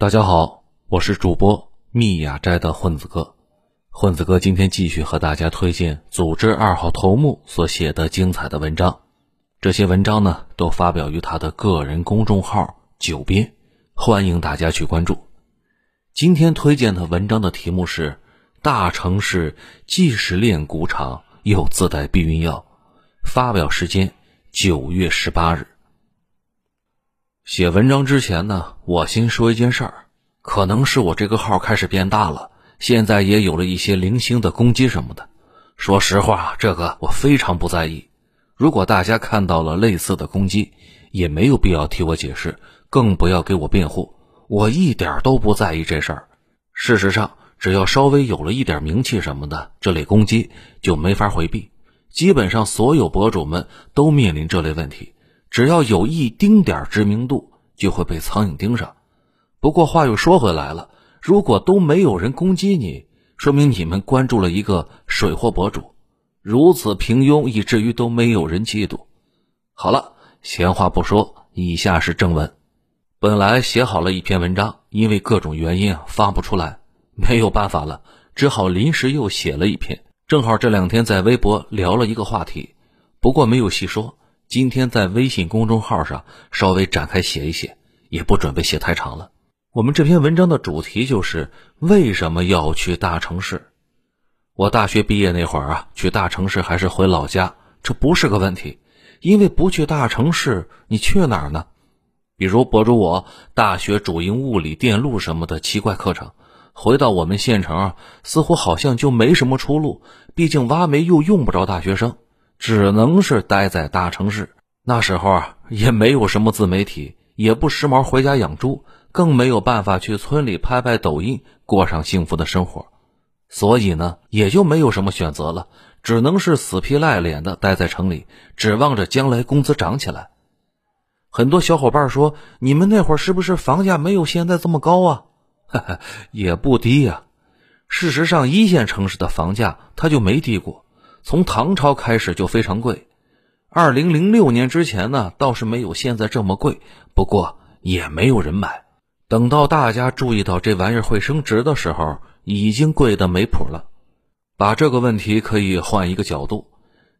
大家好，我是主播密雅斋的混子哥。混子哥今天继续和大家推荐组织二号头目所写的精彩的文章。这些文章呢，都发表于他的个人公众号“九编”，欢迎大家去关注。今天推荐的文章的题目是《大城市既是练蛊场又自带避孕药》，发表时间九月十八日。写文章之前呢，我先说一件事儿，可能是我这个号开始变大了，现在也有了一些零星的攻击什么的。说实话，这个我非常不在意。如果大家看到了类似的攻击，也没有必要替我解释，更不要给我辩护。我一点都不在意这事儿。事实上，只要稍微有了一点名气什么的，这类攻击就没法回避。基本上所有博主们都面临这类问题。只要有一丁点知名度，就会被苍蝇盯上。不过话又说回来了，如果都没有人攻击你，说明你们关注了一个水货博主，如此平庸，以至于都没有人嫉妒。好了，闲话不说，以下是正文。本来写好了一篇文章，因为各种原因发不出来，没有办法了，只好临时又写了一篇。正好这两天在微博聊了一个话题，不过没有细说。今天在微信公众号上稍微展开写一写，也不准备写太长了。我们这篇文章的主题就是为什么要去大城市。我大学毕业那会儿啊，去大城市还是回老家，这不是个问题，因为不去大城市，你去哪儿呢？比如博主我大学主营物理、电路什么的奇怪课程，回到我们县城，似乎好像就没什么出路，毕竟挖煤又用不着大学生。只能是待在大城市。那时候啊，也没有什么自媒体，也不时髦回家养猪，更没有办法去村里拍拍抖音，过上幸福的生活。所以呢，也就没有什么选择了，只能是死皮赖脸的待在城里，指望着将来工资涨起来。很多小伙伴说：“你们那会儿是不是房价没有现在这么高啊？” 哈哈，也不低呀。事实上，一线城市的房价它就没低过。从唐朝开始就非常贵，二零零六年之前呢，倒是没有现在这么贵，不过也没有人买。等到大家注意到这玩意儿会升值的时候，已经贵的没谱了。把这个问题可以换一个角度，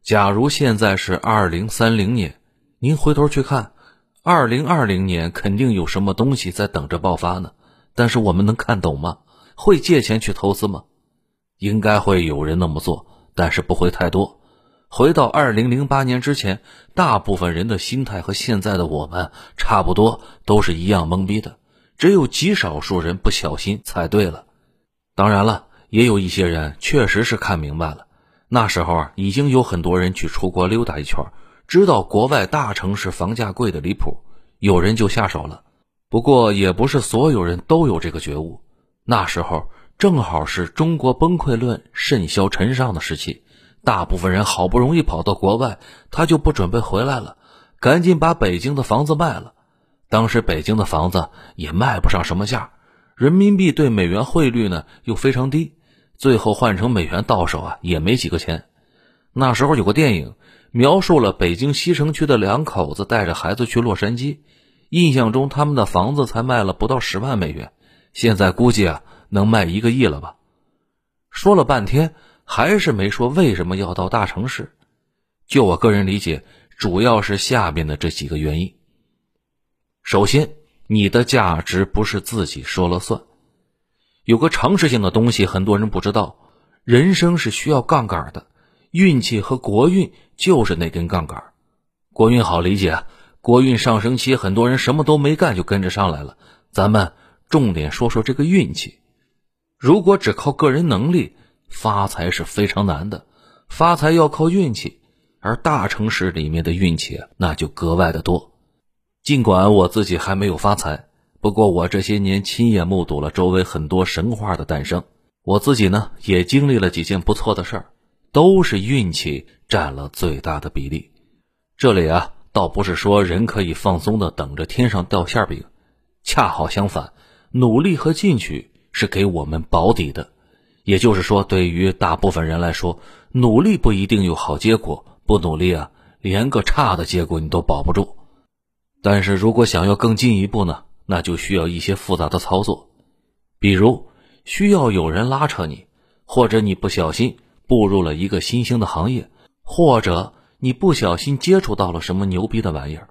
假如现在是二零三零年，您回头去看，二零二零年肯定有什么东西在等着爆发呢。但是我们能看懂吗？会借钱去投资吗？应该会有人那么做。但是不会太多。回到二零零八年之前，大部分人的心态和现在的我们差不多，都是一样懵逼的。只有极少数人不小心猜对了。当然了，也有一些人确实是看明白了。那时候啊，已经有很多人去出国溜达一圈，知道国外大城市房价贵的离谱，有人就下手了。不过也不是所有人都有这个觉悟。那时候。正好是中国崩溃论甚嚣尘上的时期，大部分人好不容易跑到国外，他就不准备回来了，赶紧把北京的房子卖了。当时北京的房子也卖不上什么价，人民币对美元汇率呢又非常低，最后换成美元到手啊也没几个钱。那时候有个电影描述了北京西城区的两口子带着孩子去洛杉矶，印象中他们的房子才卖了不到十万美元，现在估计啊。能卖一个亿了吧？说了半天，还是没说为什么要到大城市。就我个人理解，主要是下面的这几个原因。首先，你的价值不是自己说了算。有个常识性的东西，很多人不知道：人生是需要杠杆的，运气和国运就是那根杠杆。国运好理解，国运上升期，很多人什么都没干就跟着上来了。咱们重点说说这个运气。如果只靠个人能力发财是非常难的，发财要靠运气，而大城市里面的运气那就格外的多。尽管我自己还没有发财，不过我这些年亲眼目睹了周围很多神话的诞生，我自己呢也经历了几件不错的事儿，都是运气占了最大的比例。这里啊，倒不是说人可以放松的等着天上掉馅饼，恰好相反，努力和进取。是给我们保底的，也就是说，对于大部分人来说，努力不一定有好结果，不努力啊，连个差的结果你都保不住。但是如果想要更进一步呢，那就需要一些复杂的操作，比如需要有人拉扯你，或者你不小心步入了一个新兴的行业，或者你不小心接触到了什么牛逼的玩意儿。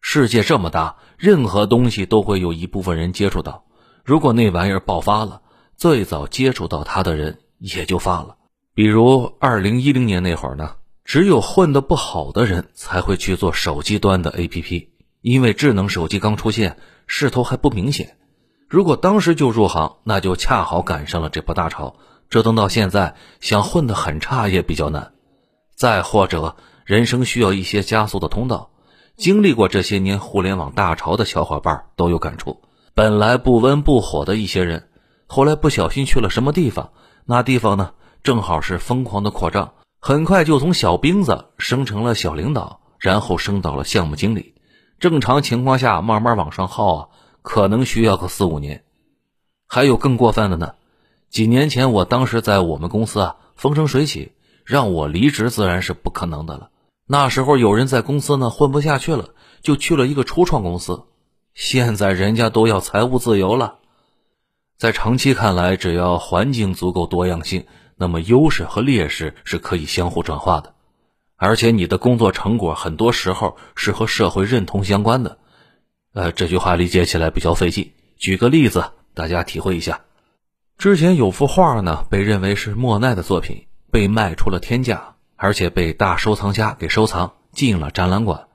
世界这么大，任何东西都会有一部分人接触到。如果那玩意儿爆发了，最早接触到它的人也就发了。比如二零一零年那会儿呢，只有混得不好的人才会去做手机端的 APP，因为智能手机刚出现，势头还不明显。如果当时就入行，那就恰好赶上了这波大潮。折腾到现在，想混得很差也比较难。再或者，人生需要一些加速的通道。经历过这些年互联网大潮的小伙伴都有感触。本来不温不火的一些人，后来不小心去了什么地方，那地方呢？正好是疯狂的扩张，很快就从小兵子升成了小领导，然后升到了项目经理。正常情况下，慢慢往上耗啊，可能需要个四五年。还有更过分的呢，几年前我当时在我们公司啊，风生水起，让我离职自然是不可能的了。那时候有人在公司呢混不下去了，就去了一个初创公司。现在人家都要财务自由了，在长期看来，只要环境足够多样性。那么优势和劣势是可以相互转化的，而且你的工作成果很多时候是和社会认同相关的。呃，这句话理解起来比较费劲。举个例子，大家体会一下。之前有幅画呢，被认为是莫奈的作品，被卖出了天价，而且被大收藏家给收藏进了展览馆。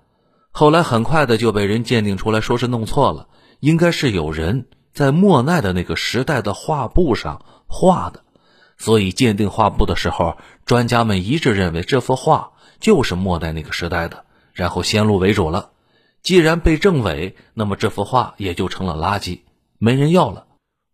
后来很快的就被人鉴定出来说是弄错了，应该是有人在莫奈的那个时代的画布上画的。所以鉴定画布的时候，专家们一致认为这幅画就是莫奈那个时代的，然后先入为主了。既然被证伪，那么这幅画也就成了垃圾，没人要了。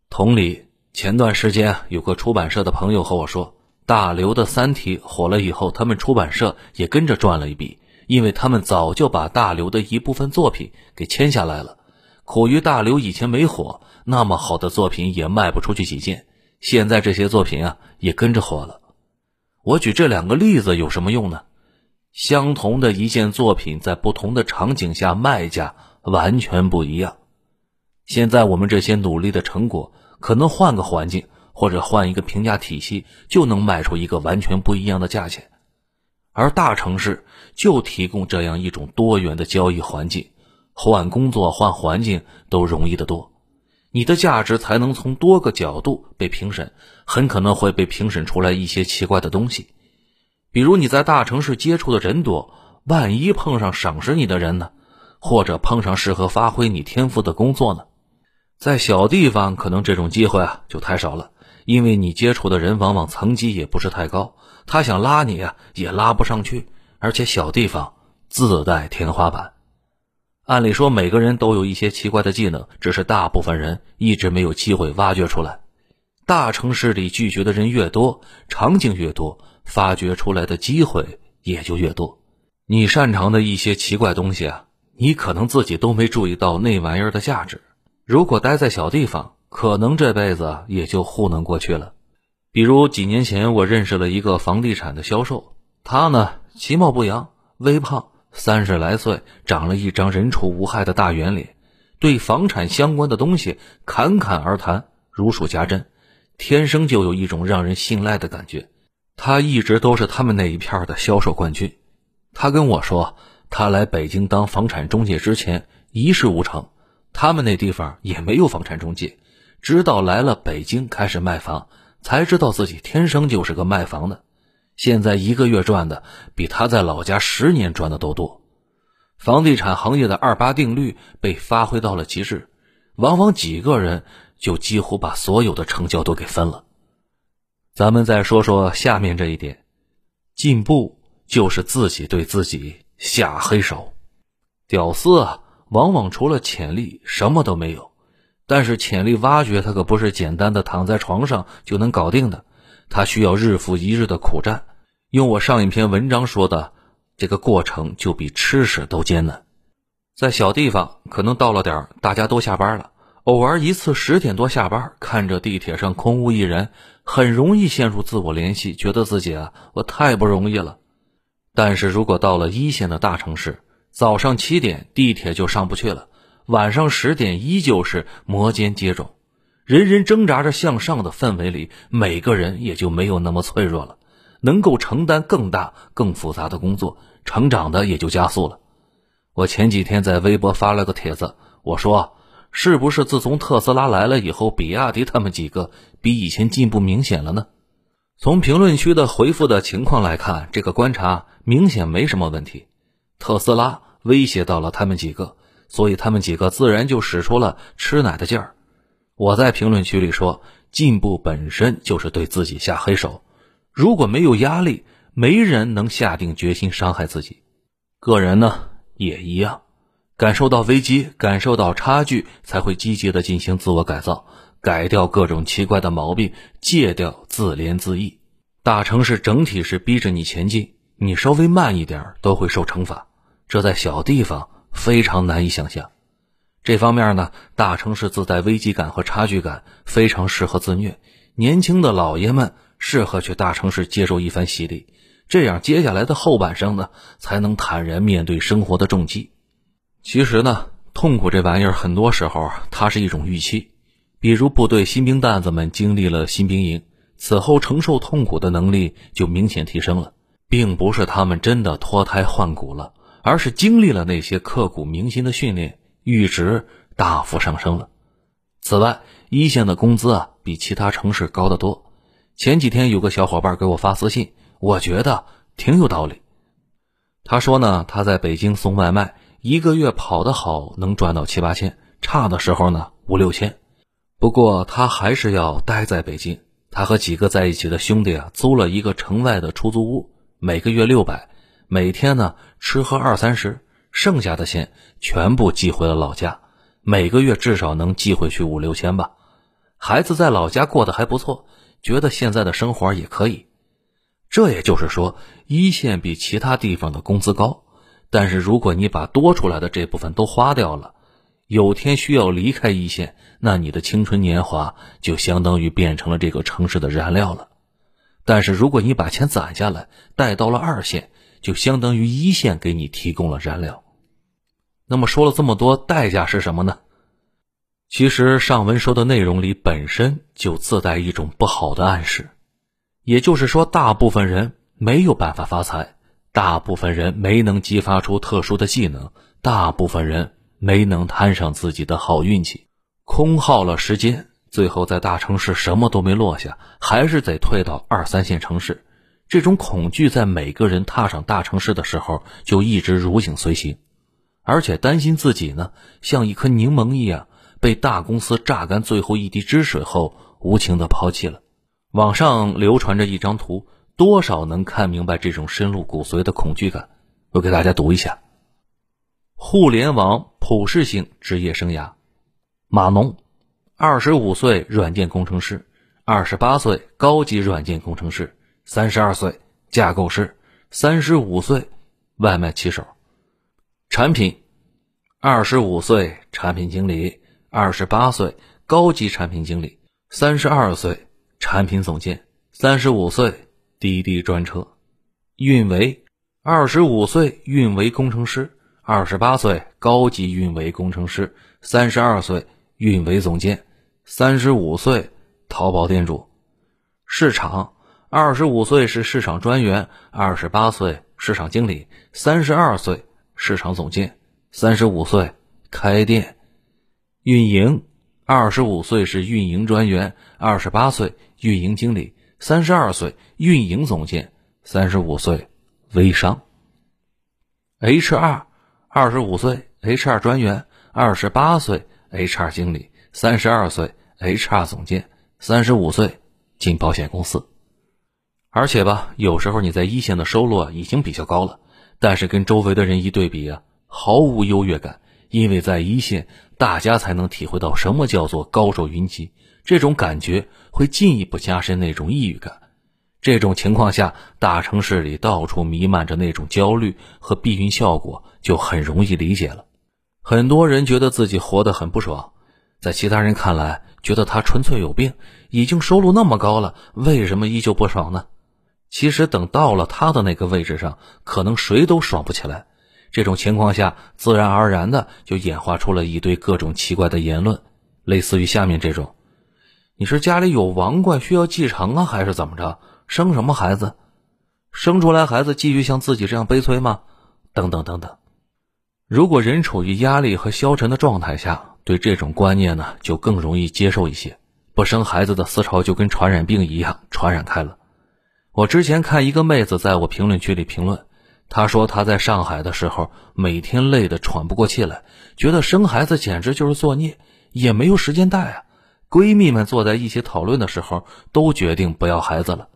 同理，前段时间有个出版社的朋友和我说，大刘的《三体》火了以后，他们出版社也跟着赚了一笔，因为他们早就把大刘的一部分作品给签下来了。苦于大刘以前没火，那么好的作品也卖不出去几件。现在这些作品啊也跟着火了。我举这两个例子有什么用呢？相同的一件作品，在不同的场景下，卖价完全不一样。现在我们这些努力的成果，可能换个环境或者换一个评价体系，就能卖出一个完全不一样的价钱。而大城市就提供这样一种多元的交易环境，换工作、换环境都容易得多。你的价值才能从多个角度被评审，很可能会被评审出来一些奇怪的东西。比如你在大城市接触的人多，万一碰上赏识你的人呢？或者碰上适合发挥你天赋的工作呢？在小地方，可能这种机会啊就太少了，因为你接触的人往往层级也不是太高，他想拉你啊也拉不上去，而且小地方自带天花板。按理说，每个人都有一些奇怪的技能，只是大部分人一直没有机会挖掘出来。大城市里拒绝的人越多，场景越多，发掘出来的机会也就越多。你擅长的一些奇怪东西啊，你可能自己都没注意到那玩意儿的价值。如果待在小地方，可能这辈子也就糊弄过去了。比如几年前，我认识了一个房地产的销售，他呢其貌不扬，微胖。三十来岁，长了一张人畜无害的大圆脸，对房产相关的东西侃侃而谈，如数家珍，天生就有一种让人信赖的感觉。他一直都是他们那一片的销售冠军。他跟我说，他来北京当房产中介之前一事无成，他们那地方也没有房产中介，直到来了北京开始卖房，才知道自己天生就是个卖房的。现在一个月赚的比他在老家十年赚的都多，房地产行业的二八定律被发挥到了极致，往往几个人就几乎把所有的成交都给分了。咱们再说说下面这一点，进步就是自己对自己下黑手。屌丝啊，往往除了潜力什么都没有，但是潜力挖掘它可不是简单的躺在床上就能搞定的。他需要日复一日的苦战，用我上一篇文章说的，这个过程就比吃屎都艰难。在小地方，可能到了点，大家都下班了，偶尔一次十点多下班，看着地铁上空无一人，很容易陷入自我联系，觉得自己啊，我太不容易了。但是如果到了一线的大城市，早上七点地铁就上不去了，晚上十点依旧是摩肩接踵，人人挣扎着向上的氛围里，每个人也就没有那么脆弱了，能够承担更大、更复杂的工作，成长的也就加速了。我前几天在微博发了个帖子，我说：“是不是自从特斯拉来了以后，比亚迪他们几个比以前进步明显了呢？”从评论区的回复的情况来看，这个观察明显没什么问题。特斯拉威胁到了他们几个，所以他们几个自然就使出了吃奶的劲儿。我在评论区里说：“进步本身就是对自己下黑手，如果没有压力，没人能下定决心伤害自己。个人呢？”也一样，感受到危机，感受到差距，才会积极的进行自我改造，改掉各种奇怪的毛病，戒掉自怜自艾。大城市整体是逼着你前进，你稍微慢一点都会受惩罚，这在小地方非常难以想象。这方面呢，大城市自带危机感和差距感，非常适合自虐。年轻的老爷们适合去大城市接受一番洗礼。这样，接下来的后半生呢，才能坦然面对生活的重击。其实呢，痛苦这玩意儿，很多时候它是一种预期。比如部队新兵蛋子们经历了新兵营，此后承受痛苦的能力就明显提升了，并不是他们真的脱胎换骨了，而是经历了那些刻骨铭心的训练，阈值大幅上升了。此外，一线的工资啊，比其他城市高得多。前几天有个小伙伴给我发私信。我觉得挺有道理。他说呢，他在北京送外卖，一个月跑得好能赚到七八千，差的时候呢五六千。不过他还是要待在北京。他和几个在一起的兄弟啊，租了一个城外的出租屋，每个月六百，每天呢吃喝二三十，剩下的钱全部寄回了老家，每个月至少能寄回去五六千吧。孩子在老家过得还不错，觉得现在的生活也可以。这也就是说，一线比其他地方的工资高，但是如果你把多出来的这部分都花掉了，有天需要离开一线，那你的青春年华就相当于变成了这个城市的燃料了。但是如果你把钱攒下来带到了二线，就相当于一线给你提供了燃料。那么说了这么多，代价是什么呢？其实上文说的内容里本身就自带一种不好的暗示。也就是说，大部分人没有办法发财，大部分人没能激发出特殊的技能，大部分人没能摊上自己的好运气，空耗了时间，最后在大城市什么都没落下，还是得退到二三线城市。这种恐惧在每个人踏上大城市的时候就一直如影随形，而且担心自己呢像一颗柠檬一样被大公司榨干最后一滴汁水后无情的抛弃了。网上流传着一张图，多少能看明白这种深入骨髓的恐惧感。我给大家读一下：互联网普适性职业生涯，码农，二十五岁软件工程师，二十八岁高级软件工程师，三十二岁架构师，三十五岁外卖骑手。产品，二十五岁产品经理，二十八岁高级产品经理，三十二岁。产品总监，三十五岁，滴滴专车，运维，二十五岁，运维工程师，二十八岁，高级运维工程师，三十二岁，运维总监，三十五岁，淘宝店主，市场，二十五岁是市场专员，二十八岁市场经理，三十二岁市场总监，三十五岁开店，运营。二十五岁是运营专员，二十八岁运营经理，三十二岁运营总监，三十五岁微商。HR，二十五岁 HR 专员，二十八岁 HR 经理，三十二岁 HR 总监，三十五岁进保险公司。而且吧，有时候你在一线的收入啊已经比较高了，但是跟周围的人一对比啊，毫无优越感。因为在一线，大家才能体会到什么叫做高手云集，这种感觉会进一步加深那种抑郁感。这种情况下，大城市里到处弥漫着那种焦虑和避孕效果，就很容易理解了。很多人觉得自己活得很不爽，在其他人看来，觉得他纯粹有病。已经收入那么高了，为什么依旧不爽呢？其实等到了他的那个位置上，可能谁都爽不起来。这种情况下，自然而然的就演化出了一堆各种奇怪的言论，类似于下面这种：“你是家里有王冠需要继承啊，还是怎么着？生什么孩子？生出来孩子继续像自己这样悲催吗？”等等等等。如果人处于压力和消沉的状态下，对这种观念呢就更容易接受一些。不生孩子的思潮就跟传染病一样传染开了。我之前看一个妹子在我评论区里评论。她说她在上海的时候，每天累得喘不过气来，觉得生孩子简直就是作孽，也没有时间带啊。闺蜜们坐在一起讨论的时候，都决定不要孩子了。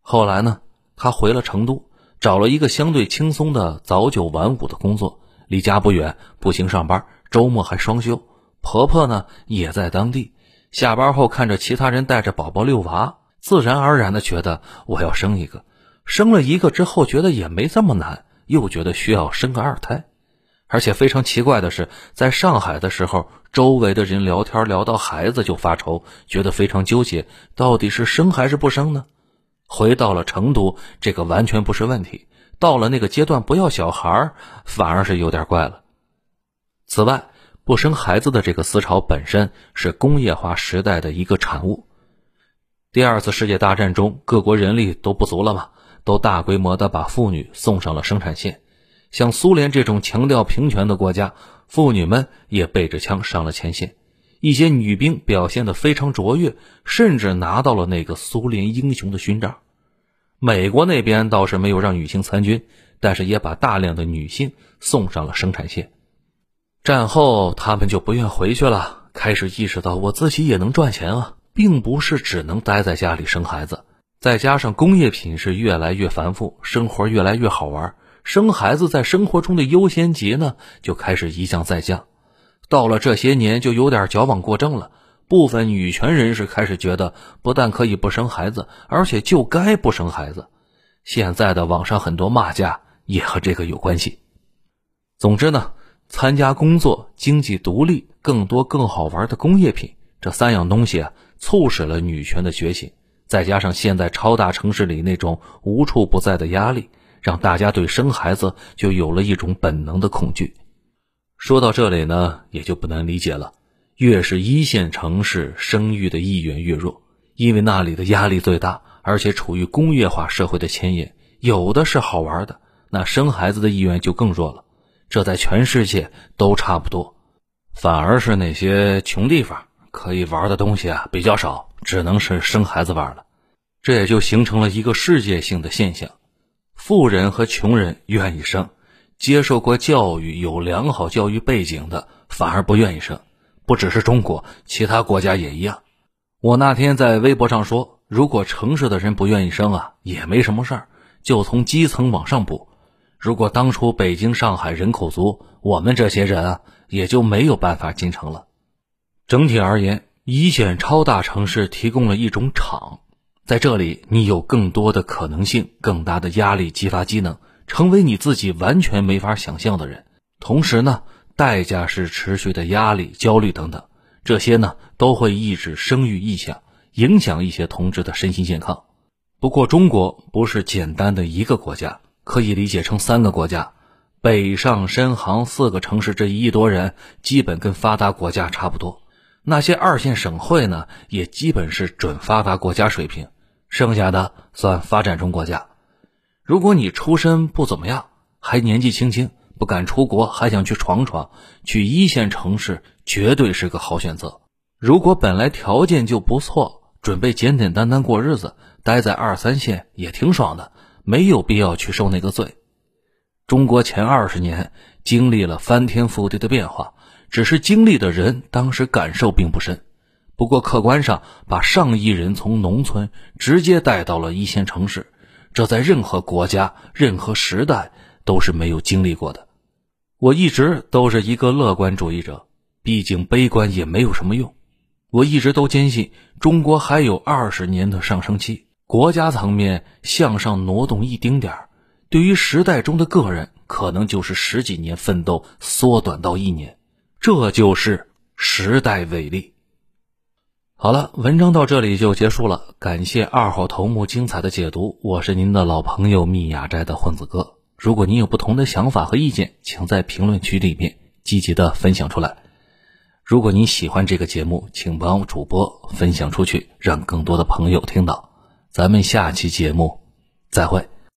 后来呢，她回了成都，找了一个相对轻松的早九晚五的工作，离家不远，步行上班，周末还双休。婆婆呢也在当地，下班后看着其他人带着宝宝遛娃，自然而然的觉得我要生一个。生了一个之后，觉得也没这么难，又觉得需要生个二胎，而且非常奇怪的是，在上海的时候，周围的人聊天聊到孩子就发愁，觉得非常纠结，到底是生还是不生呢？回到了成都，这个完全不是问题，到了那个阶段，不要小孩反而是有点怪了。此外，不生孩子的这个思潮本身是工业化时代的一个产物。第二次世界大战中，各国人力都不足了嘛。都大规模的把妇女送上了生产线，像苏联这种强调平权的国家，妇女们也背着枪上了前线。一些女兵表现得非常卓越，甚至拿到了那个苏联英雄的勋章。美国那边倒是没有让女性参军，但是也把大量的女性送上了生产线。战后，他们就不愿回去了，开始意识到我自己也能赚钱啊，并不是只能待在家里生孩子。再加上工业品是越来越繁复，生活越来越好玩，生孩子在生活中的优先级呢就开始一降再降。到了这些年，就有点矫枉过正了。部分女权人士开始觉得，不但可以不生孩子，而且就该不生孩子。现在的网上很多骂架也和这个有关系。总之呢，参加工作、经济独立、更多更好玩的工业品这三样东西啊，促使了女权的觉醒。再加上现在超大城市里那种无处不在的压力，让大家对生孩子就有了一种本能的恐惧。说到这里呢，也就不难理解了。越是一线城市，生育的意愿越弱，因为那里的压力最大，而且处于工业化社会的前沿，有的是好玩的，那生孩子的意愿就更弱了。这在全世界都差不多，反而是那些穷地方。可以玩的东西啊比较少，只能是生孩子玩了，这也就形成了一个世界性的现象：富人和穷人愿意生，接受过教育、有良好教育背景的反而不愿意生。不只是中国，其他国家也一样。我那天在微博上说，如果城市的人不愿意生啊，也没什么事儿，就从基层往上补。如果当初北京、上海人口足，我们这些人啊，也就没有办法进城了。整体而言，一线超大城市提供了一种场，在这里你有更多的可能性，更大的压力激发机能，成为你自己完全没法想象的人。同时呢，代价是持续的压力、焦虑等等，这些呢都会抑制生育意向，影响一些同志的身心健康。不过，中国不是简单的一个国家，可以理解成三个国家：北上深杭四个城市，这一亿多人基本跟发达国家差不多。那些二线省会呢，也基本是准发达国家水平，剩下的算发展中国家。如果你出身不怎么样，还年纪轻轻，不敢出国，还想去闯闯，去一线城市绝对是个好选择。如果本来条件就不错，准备简简单单过日子，待在二三线也挺爽的，没有必要去受那个罪。中国前二十年经历了翻天覆地的变化。只是经历的人当时感受并不深，不过客观上把上亿人从农村直接带到了一线城市，这在任何国家、任何时代都是没有经历过的。我一直都是一个乐观主义者，毕竟悲观也没有什么用。我一直都坚信中国还有二十年的上升期，国家层面向上挪动一丁点儿，对于时代中的个人，可能就是十几年奋斗缩短到一年。这就是时代伟力。好了，文章到这里就结束了。感谢二号头目精彩的解读，我是您的老朋友密雅斋的混子哥。如果您有不同的想法和意见，请在评论区里面积极的分享出来。如果您喜欢这个节目，请帮主播分享出去，让更多的朋友听到。咱们下期节目再会。